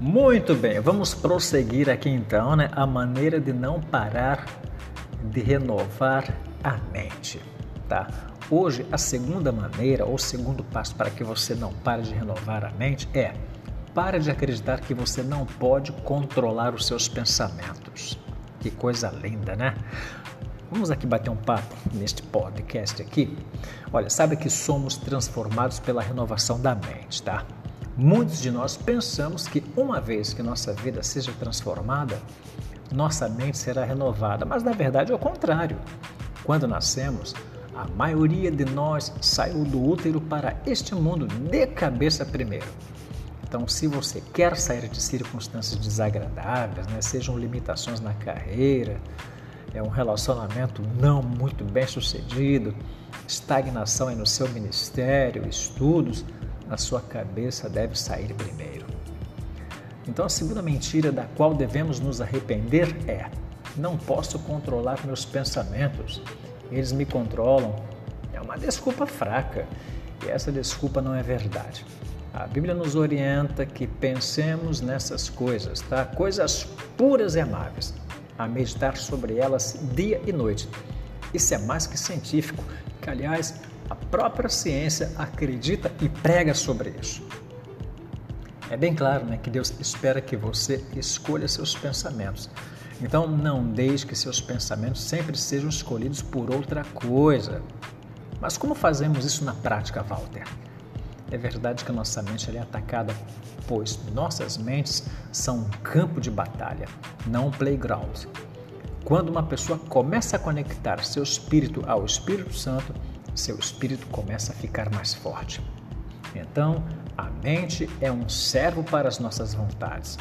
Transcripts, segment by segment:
Muito bem, vamos prosseguir aqui então, né? A maneira de não parar de renovar a mente, tá? Hoje, a segunda maneira ou segundo passo para que você não pare de renovar a mente é pare de acreditar que você não pode controlar os seus pensamentos. Que coisa linda, né? Vamos aqui bater um papo neste podcast aqui. Olha, sabe que somos transformados pela renovação da mente, tá? Muitos de nós pensamos que uma vez que nossa vida seja transformada, nossa mente será renovada, mas na verdade é o contrário. Quando nascemos, a maioria de nós saiu do útero para este mundo de cabeça primeiro. Então, se você quer sair de circunstâncias desagradáveis, né, sejam limitações na carreira, é um relacionamento não muito bem sucedido, estagnação no seu ministério, estudos, na sua cabeça deve sair primeiro. Então, a segunda mentira da qual devemos nos arrepender é: não posso controlar meus pensamentos, eles me controlam. É uma desculpa fraca e essa desculpa não é verdade. A Bíblia nos orienta que pensemos nessas coisas, tá? Coisas puras e amáveis, a meditar sobre elas dia e noite. Isso é mais que científico, que aliás a própria ciência acredita e prega sobre isso. É bem claro né, que Deus espera que você escolha seus pensamentos. Então, não deixe que seus pensamentos sempre sejam escolhidos por outra coisa. Mas como fazemos isso na prática, Walter? É verdade que nossa mente é atacada, pois nossas mentes são um campo de batalha, não um playground. Quando uma pessoa começa a conectar seu espírito ao Espírito Santo, seu espírito começa a ficar mais forte. Então, a mente é um servo para as nossas vontades.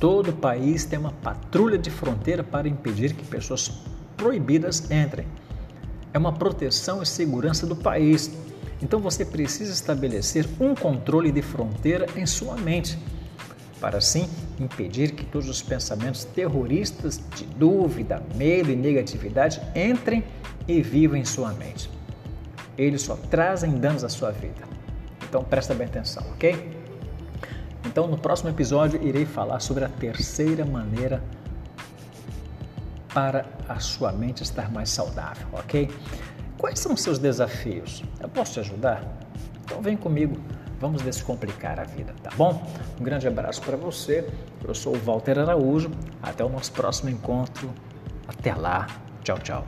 Todo país tem uma patrulha de fronteira para impedir que pessoas proibidas entrem. É uma proteção e segurança do país. Então você precisa estabelecer um controle de fronteira em sua mente, para assim impedir que todos os pensamentos terroristas de dúvida, medo e negatividade entrem e vivam em sua mente eles só trazem danos à sua vida. Então presta bem atenção, ok? Então no próximo episódio irei falar sobre a terceira maneira para a sua mente estar mais saudável, ok? Quais são os seus desafios? Eu posso te ajudar? Então vem comigo, vamos descomplicar a vida, tá bom? Um grande abraço para você. Eu sou o Walter Araújo. Até o nosso próximo encontro. Até lá. Tchau, tchau.